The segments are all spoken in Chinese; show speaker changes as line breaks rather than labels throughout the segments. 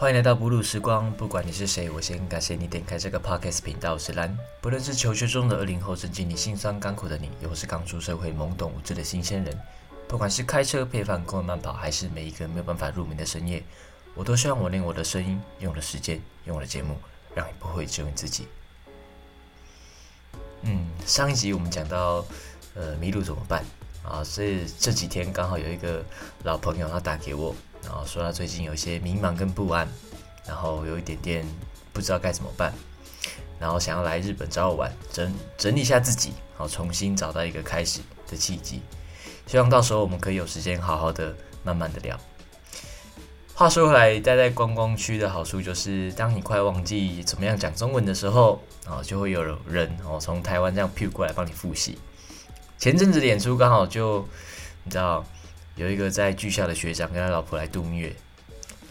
欢迎来到哺乳时光，不管你是谁，我先感谢你点开这个 podcast 频道。我是蓝，不论是求学中的二零后，正经历辛酸甘苦的你，又或是刚出社会懵懂无知的新鲜人，不管是开车配饭、公园慢跑，还是每一个没有办法入眠的深夜，我都希望我用我的声音、用我的时间、用我的节目，让你不会只有你自己。嗯，上一集我们讲到，呃，迷路怎么办啊？所以这几天刚好有一个老朋友他打给我。然后说他最近有一些迷茫跟不安，然后有一点点不知道该怎么办，然后想要来日本找我玩，整整理一下自己，然后重新找到一个开始的契机。希望到时候我们可以有时间好好的、慢慢的聊。话说回来，待在观光区的好处就是，当你快忘记怎么样讲中文的时候，啊，就会有人哦从台湾这样 P 过来帮你复习。前阵子演出刚好就你知道。有一个在剧校的学长跟他老婆来度蜜月，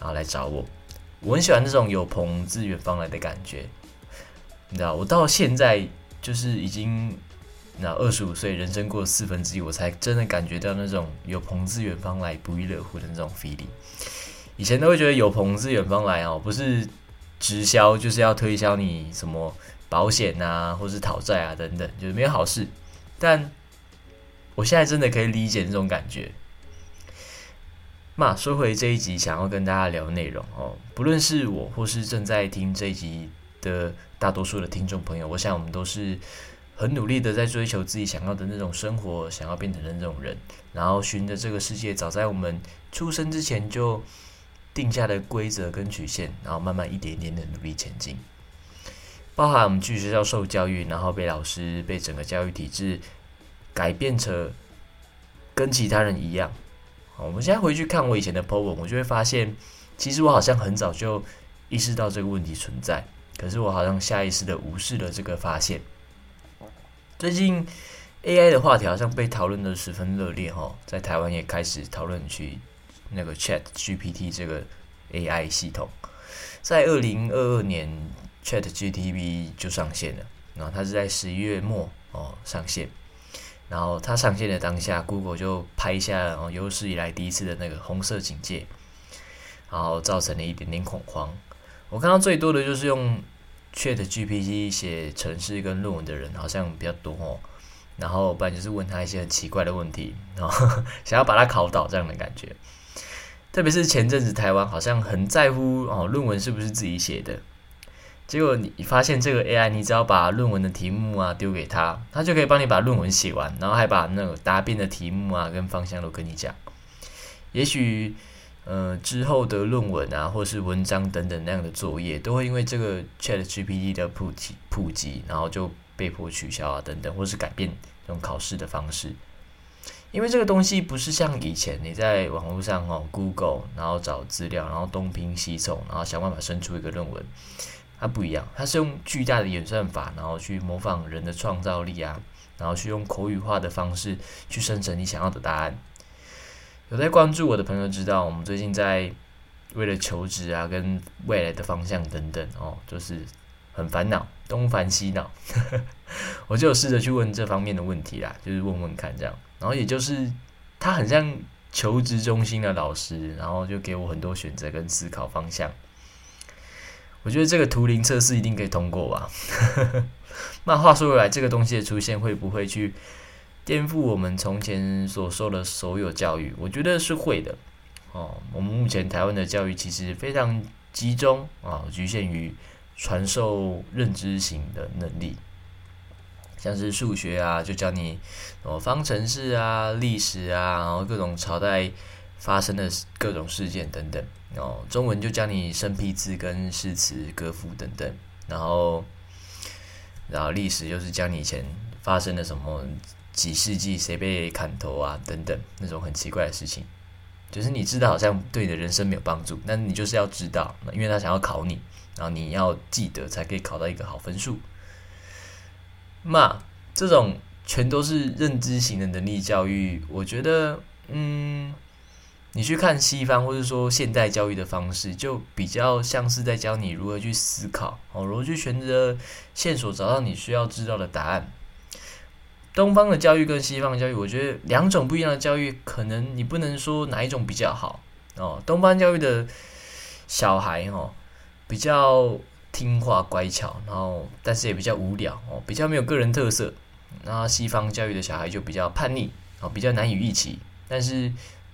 然后来找我。我很喜欢那种有朋自远方来的感觉，你知道，我到现在就是已经那二十五岁，人生过四分之一，我才真的感觉到那种有朋自远方来不亦乐乎的那种 feeling。以前都会觉得有朋自远方来哦，不是直销就是要推销你什么保险啊，或是讨债啊等等，就是没有好事。但我现在真的可以理解那种感觉。那说回这一集，想要跟大家聊的内容哦，不论是我或是正在听这一集的大多数的听众朋友，我想我们都是很努力的在追求自己想要的那种生活，想要变成的那种人，然后循着这个世界早在我们出生之前就定下的规则跟曲线，然后慢慢一点一点的努力前进。包含我们去学校受教育，然后被老师、被整个教育体制改变成跟其他人一样。我们现在回去看我以前的 po 文，我就会发现，其实我好像很早就意识到这个问题存在，可是我好像下意识的无视了这个发现。最近 AI 的话题好像被讨论的十分热烈哈，在台湾也开始讨论去那个 Chat GPT 这个 AI 系统，在二零二二年 Chat GPT 就上线了，然后它是在十一月末哦上线。然后它上线的当下，Google 就拍下有史以来第一次的那个红色警戒，然后造成了一点点恐慌。我看到最多的就是用 Chat GPT 写程式跟论文的人好像比较多哦。然后不然就是问他一些很奇怪的问题，然后 想要把他考倒这样的感觉。特别是前阵子台湾好像很在乎哦论文是不是自己写的。结果你发现这个 AI，你只要把论文的题目啊丢给他，他就可以帮你把论文写完，然后还把那个答辩的题目啊跟方向都跟你讲。也许呃之后的论文啊或是文章等等那样的作业，都会因为这个 ChatGPT 的普及普及，然后就被迫取消啊等等，或是改变这种考试的方式。因为这个东西不是像以前你在网络上哦 Google，然后找资料，然后东拼西凑，然后想办法生出一个论文。它不一样，它是用巨大的演算法，然后去模仿人的创造力啊，然后去用口语化的方式去生成你想要的答案。有在关注我的朋友知道，我们最近在为了求职啊，跟未来的方向等等哦，就是很烦恼，东烦西恼。我就有试着去问这方面的问题啦，就是问问看这样，然后也就是他很像求职中心的老师，然后就给我很多选择跟思考方向。我觉得这个图灵测试一定可以通过吧？那话说回来，这个东西的出现会不会去颠覆我们从前所受的所有教育？我觉得是会的。哦，我们目前台湾的教育其实非常集中啊，局限于传授认知型的能力，像是数学啊，就教你哦方程式啊、历史啊，然后各种朝代发生的各种事件等等。哦，中文就教你生僻字跟诗词歌赋等等，然后，然后历史就是教你以前发生的什么几世纪谁被砍头啊等等那种很奇怪的事情，就是你知道好像对你的人生没有帮助，但你就是要知道，因为他想要考你，然后你要记得才可以考到一个好分数。那这种全都是认知型的能力教育，我觉得，嗯。你去看西方，或者说现代教育的方式，就比较像是在教你如何去思考，哦，如何去选择线索找到你需要知道的答案。东方的教育跟西方的教育，我觉得两种不一样的教育，可能你不能说哪一种比较好哦。东方教育的小孩哦比较听话乖巧，然后但是也比较无聊哦，比较没有个人特色。那西方教育的小孩就比较叛逆哦，比较难以预期，但是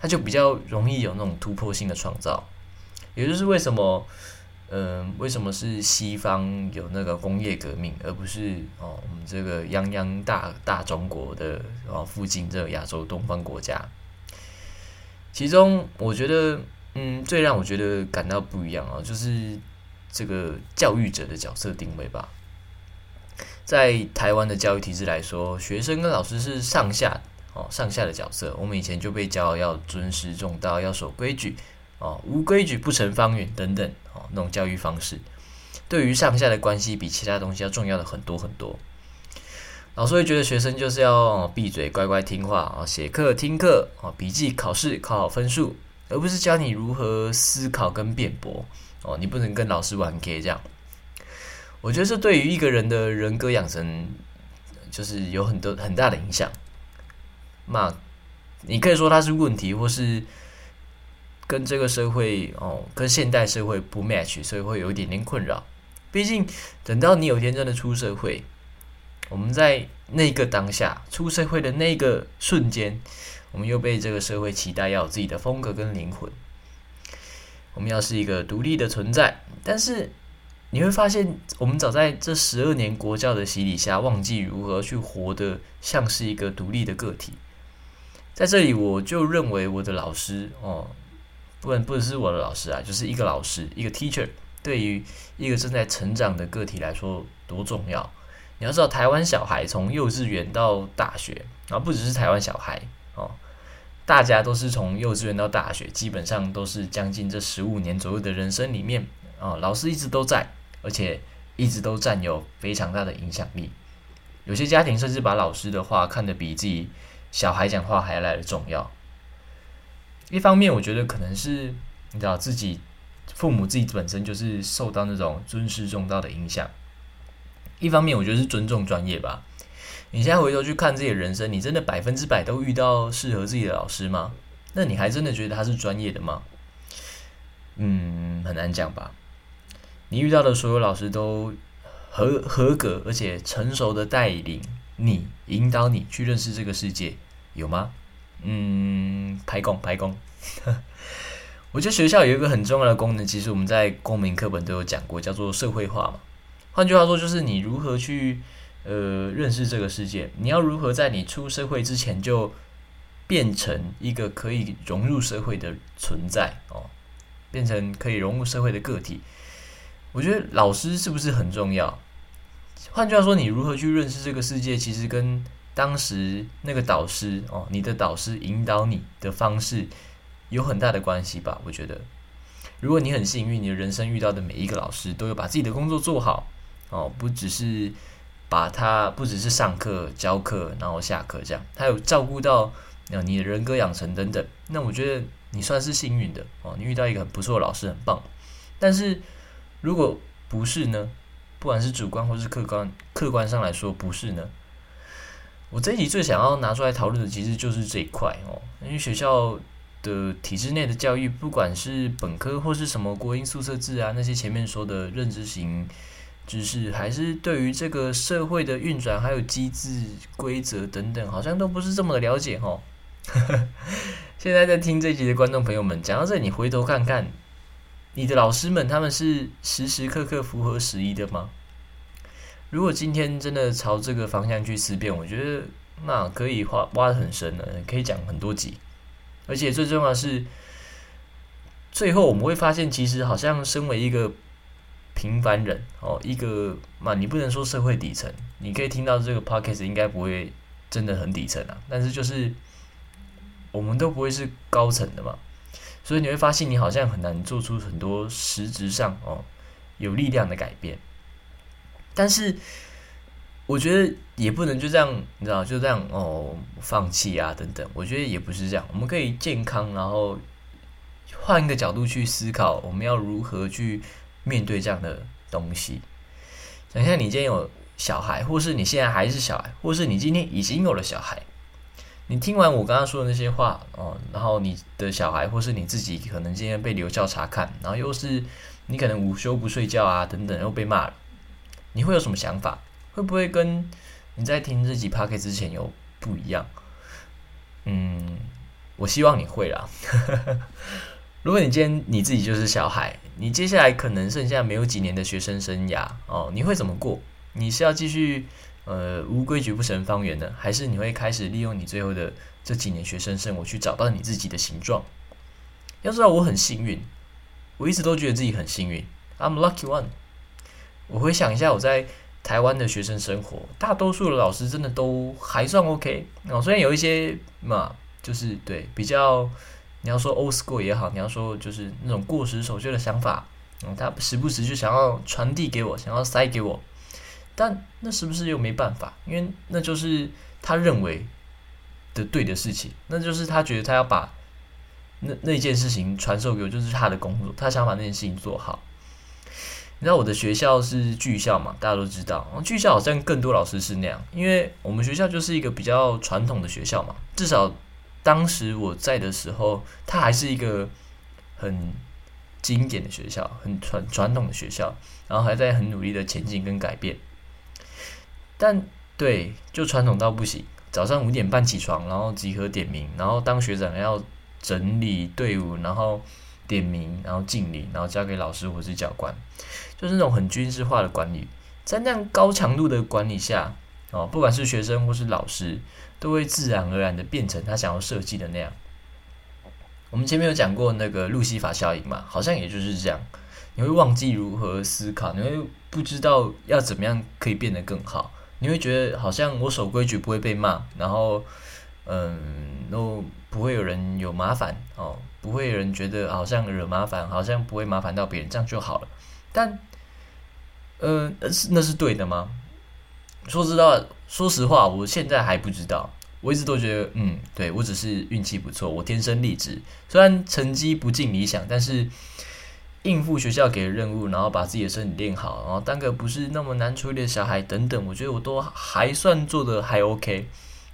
他就比较容易有那种突破性的创造。也就是为什么，嗯，为什么是西方有那个工业革命，而不是哦我们这个泱泱大大中国的哦附近这个亚洲东方国家？其中我觉得，嗯，最让我觉得感到不一样啊，就是这个教育者的角色定位吧。在台湾的教育体制来说，学生跟老师是上下哦上下的角色。我们以前就被教要尊师重道，要守规矩。哦，无规矩不成方圆等等哦，那种教育方式，对于上下的关系比其他东西要重要的很多很多。老师会觉得学生就是要闭嘴乖乖听话啊，写课听课啊，笔记考试考好分数，而不是教你如何思考跟辩驳哦。你不能跟老师玩 K 这样。我觉得这对于一个人的人格养成，就是有很多很大的影响。那你可以说它是问题，或是。跟这个社会哦，跟现代社会不 match，所以会有一点点困扰。毕竟等到你有一天真的出社会，我们在那个当下出社会的那个瞬间，我们又被这个社会期待要有自己的风格跟灵魂，我们要是一个独立的存在。但是你会发现，我们早在这十二年国教的洗礼下，忘记如何去活得像是一个独立的个体。在这里，我就认为我的老师哦。不不只是我的老师啊，就是一个老师，一个 teacher，对于一个正在成长的个体来说多重要。你要知道，台湾小孩从幼稚园到大学，啊不只是台湾小孩哦，大家都是从幼稚园到大学，基本上都是将近这十五年左右的人生里面啊，老师一直都在，而且一直都占有非常大的影响力。有些家庭甚至把老师的话看得比自己小孩讲话还来的重要。一方面，我觉得可能是你知道自己父母自己本身就是受到那种尊师重道的影响。一方面，我觉得是尊重专业吧。你现在回头去看自己的人生，你真的百分之百都遇到适合自己的老师吗？那你还真的觉得他是专业的吗？嗯，很难讲吧。你遇到的所有老师都合合格，而且成熟的带领你、引导你去认识这个世界，有吗？嗯，排工排工。我觉得学校有一个很重要的功能，其实我们在公民课本都有讲过，叫做社会化嘛。换句话说，就是你如何去呃认识这个世界，你要如何在你出社会之前就变成一个可以融入社会的存在哦，变成可以融入社会的个体。我觉得老师是不是很重要？换句话说，你如何去认识这个世界，其实跟当时那个导师哦，你的导师引导你的方式有很大的关系吧？我觉得，如果你很幸运，你的人生遇到的每一个老师都有把自己的工作做好哦，不只是把他不只是上课教课，然后下课这样，他有照顾到你的人格养成等等。那我觉得你算是幸运的哦，你遇到一个很不错的老师，很棒。但是如果不是呢？不管是主观或是客观，客观上来说不是呢？我这一集最想要拿出来讨论的，其实就是这一块哦，因为学校的体制内的教育，不管是本科或是什么国英宿舍制啊，那些前面说的认知型知识，还是对于这个社会的运转还有机制规则等等，好像都不是这么的了解哦。现在在听这集的观众朋友们，讲到这，你回头看看，你的老师们他们是时时刻刻符合时宜的吗？如果今天真的朝这个方向去思辨，我觉得那可以挖挖的很深了，可以讲很多集。而且最重要的是，最后我们会发现，其实好像身为一个平凡人哦，一个嘛，你不能说社会底层，你可以听到这个 podcast 应该不会真的很底层啊。但是就是我们都不会是高层的嘛，所以你会发现，你好像很难做出很多实质上哦有力量的改变。但是，我觉得也不能就这样，你知道，就这样哦，放弃啊，等等。我觉得也不是这样，我们可以健康，然后换一个角度去思考，我们要如何去面对这样的东西。想象你今天有小孩，或是你现在还是小孩，或是你今天已经有了小孩，你听完我刚刚说的那些话哦，然后你的小孩或是你自己可能今天被留校查看，然后又是你可能午休不睡觉啊等等，又被骂了，你会有什么想法？会不会跟你在听这集 p o c a s t 之前有不一样？嗯，我希望你会啦。如果你今天你自己就是小孩，你接下来可能剩下没有几年的学生生涯哦，你会怎么过？你是要继续？呃，无规矩不成方圆的，还是你会开始利用你最后的这几年学生生活去找到你自己的形状？要知道我很幸运，我一直都觉得自己很幸运，I'm lucky one。我回想一下我在台湾的学生生活，大多数的老师真的都还算 OK 哦，虽然有一些嘛，就是对比较你要说 old school 也好，你要说就是那种过时守旧的想法，嗯，他时不时就想要传递给我，想要塞给我。但那是不是又没办法？因为那就是他认为的对的事情，那就是他觉得他要把那那件事情传授给我，就是他的工作，他想把那件事情做好。你知道我的学校是剧校嘛？大家都知道，剧校好像更多老师是那样，因为我们学校就是一个比较传统的学校嘛。至少当时我在的时候，它还是一个很经典的学校，很传传统的学校，然后还在很努力的前进跟改变。但对，就传统到不行。早上五点半起床，然后集合点名，然后当学长要整理队伍，然后点名，然后敬礼，然后交给老师或是教官，就是那种很军事化的管理。在那样高强度的管理下，哦，不管是学生或是老师，都会自然而然的变成他想要设计的那样。我们前面有讲过那个路西法效应嘛，好像也就是这样。你会忘记如何思考，你会不知道要怎么样可以变得更好。你会觉得好像我守规矩不会被骂，然后嗯，都不会有人有麻烦哦，不会有人觉得好像惹麻烦，好像不会麻烦到别人，这样就好了。但，呃，是那是对的吗？说知道，说实话，我现在还不知道。我一直都觉得，嗯，对我只是运气不错，我天生丽质，虽然成绩不尽理想，但是。应付学校给的任务，然后把自己的身体练好，然后当个不是那么难处理的小孩等等，我觉得我都还算做的还 OK，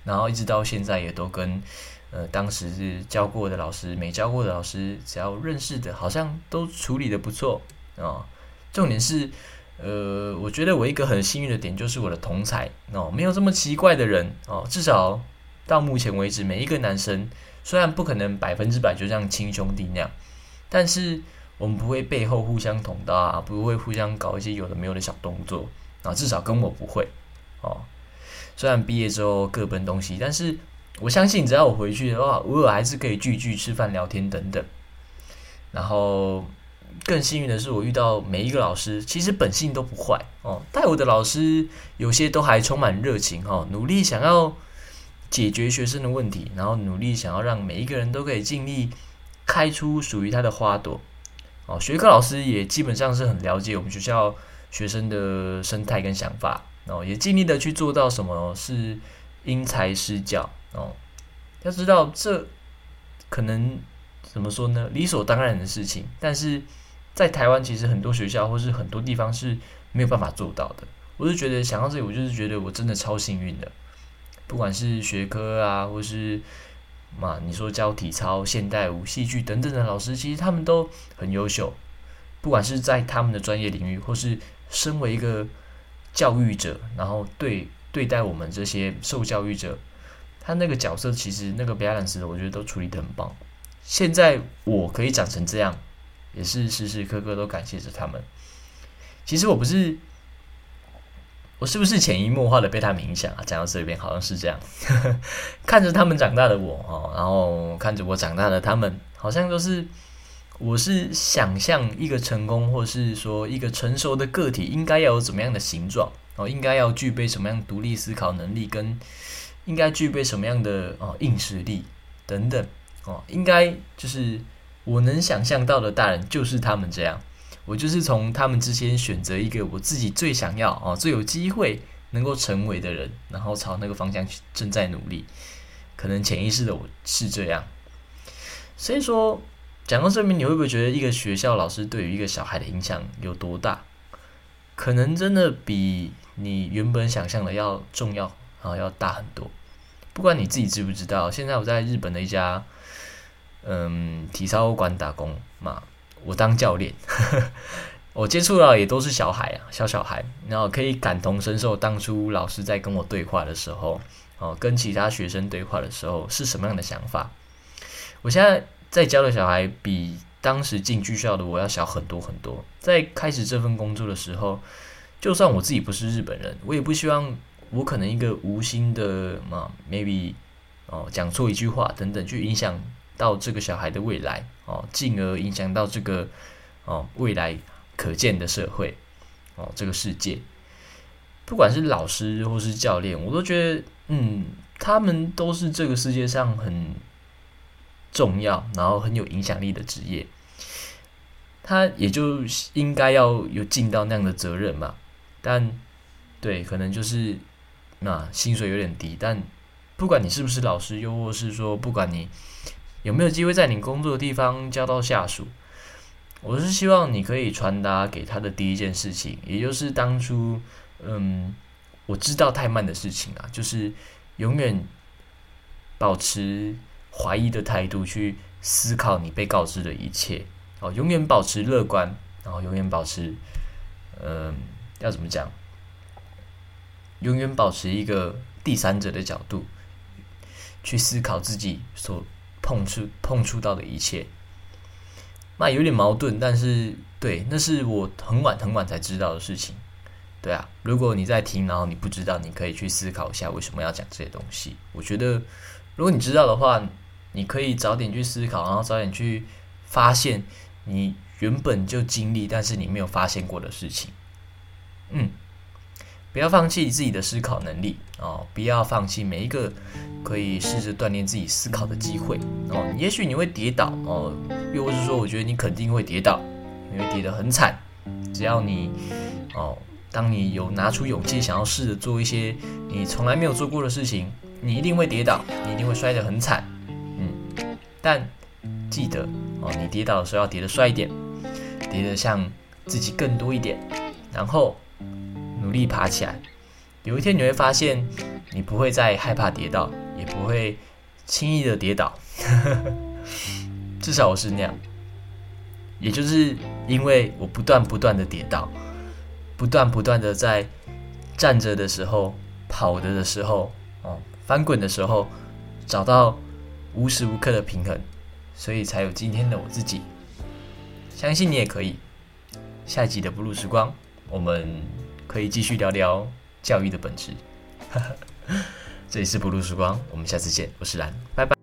然后一直到现在也都跟呃当时是教过的老师、没教过的老师，只要认识的，好像都处理的不错啊。重点是，呃，我觉得我一个很幸运的点就是我的同才哦，没有这么奇怪的人哦，至少到目前为止，每一个男生虽然不可能百分之百就像亲兄弟那样，但是。我们不会背后互相捅刀啊，不会互相搞一些有的没有的小动作啊，至少跟我不会哦。虽然毕业之后各奔东西，但是我相信只要我回去的话，偶尔还是可以聚聚、吃饭、聊天等等。然后更幸运的是，我遇到每一个老师，其实本性都不坏哦。带我的老师有些都还充满热情哈，努力想要解决学生的问题，然后努力想要让每一个人都可以尽力开出属于他的花朵。哦，学科老师也基本上是很了解我们学校学生的生态跟想法，哦，也尽力的去做到什么是因材施教哦。要知道这可能怎么说呢？理所当然的事情，但是在台湾其实很多学校或是很多地方是没有办法做到的。我是觉得想到这里，我就是觉得我真的超幸运的，不管是学科啊，或是。嘛，你说教体操、现代舞、戏剧等等的老师，其实他们都很优秀，不管是在他们的专业领域，或是身为一个教育者，然后对对待我们这些受教育者，他那个角色其实那个 balance，我觉得都处理的很棒。现在我可以长成这样，也是时时刻刻都感谢着他们。其实我不是。我是不是潜移默化的被他们影响啊？讲到这边好像是这样，看着他们长大的我哦，然后看着我长大的他们，好像都是我是想象一个成功，或是说一个成熟的个体应该要有怎么样的形状哦，应该要具备什么样独立思考能力，跟应该具备什么样的哦硬实力等等哦，应该就是我能想象到的大人就是他们这样。我就是从他们之间选择一个我自己最想要哦、最有机会能够成为的人，然后朝那个方向正在努力。可能潜意识的我是这样。所以说，讲到这边，你会不会觉得一个学校老师对于一个小孩的影响有多大？可能真的比你原本想象的要重要啊，要大很多。不管你自己知不知道，现在我在日本的一家嗯体操馆打工嘛，我当教练，我接触到也都是小孩啊，小小孩，然后可以感同身受当初老师在跟我对话的时候，哦，跟其他学生对话的时候是什么样的想法。我现在在教的小孩比当时进剧校的我要小很多很多。在开始这份工作的时候，就算我自己不是日本人，我也不希望。我可能一个无心的嘛，maybe 哦讲错一句话等等，去影响到这个小孩的未来哦，进而影响到这个哦未来可见的社会哦这个世界，不管是老师或是教练，我都觉得嗯，他们都是这个世界上很重要，然后很有影响力的职业，他也就应该要有尽到那样的责任嘛，但对，可能就是。那薪水有点低，但不管你是不是老师，又或是说不管你有没有机会在你工作的地方教到下属，我是希望你可以传达给他的第一件事情，也就是当初嗯我知道太慢的事情啊，就是永远保持怀疑的态度去思考你被告知的一切哦，永远保持乐观，然后永远保持嗯要怎么讲？永远保持一个第三者的角度去思考自己所碰触碰触到的一切，那有点矛盾，但是对，那是我很晚很晚才知道的事情。对啊，如果你在听，然后你不知道，你可以去思考一下为什么要讲这些东西。我觉得，如果你知道的话，你可以早点去思考，然后早点去发现你原本就经历，但是你没有发现过的事情。嗯。不要放弃自己的思考能力哦！不要放弃每一个可以试着锻炼自己思考的机会哦。也许你会跌倒哦，又或是说，我觉得你肯定会跌倒，你会跌得很惨。只要你哦，当你有拿出勇气想要试着做一些你从来没有做过的事情，你一定会跌倒，你一定会摔得很惨。嗯，但记得哦，你跌倒的时候要跌得帅一点，跌得像自己更多一点，然后。努力爬起来，有一天你会发现，你不会再害怕跌倒，也不会轻易的跌倒。至少我是那样。也就是因为我不断不断的跌倒，不断不断的在站着的时候、跑着的时候、哦翻滚的时候，找到无时无刻的平衡，所以才有今天的我自己。相信你也可以。下一集的不露时光，我们。可以继续聊聊教育的本质。这里是不露时光，我们下次见。我是蓝，拜拜。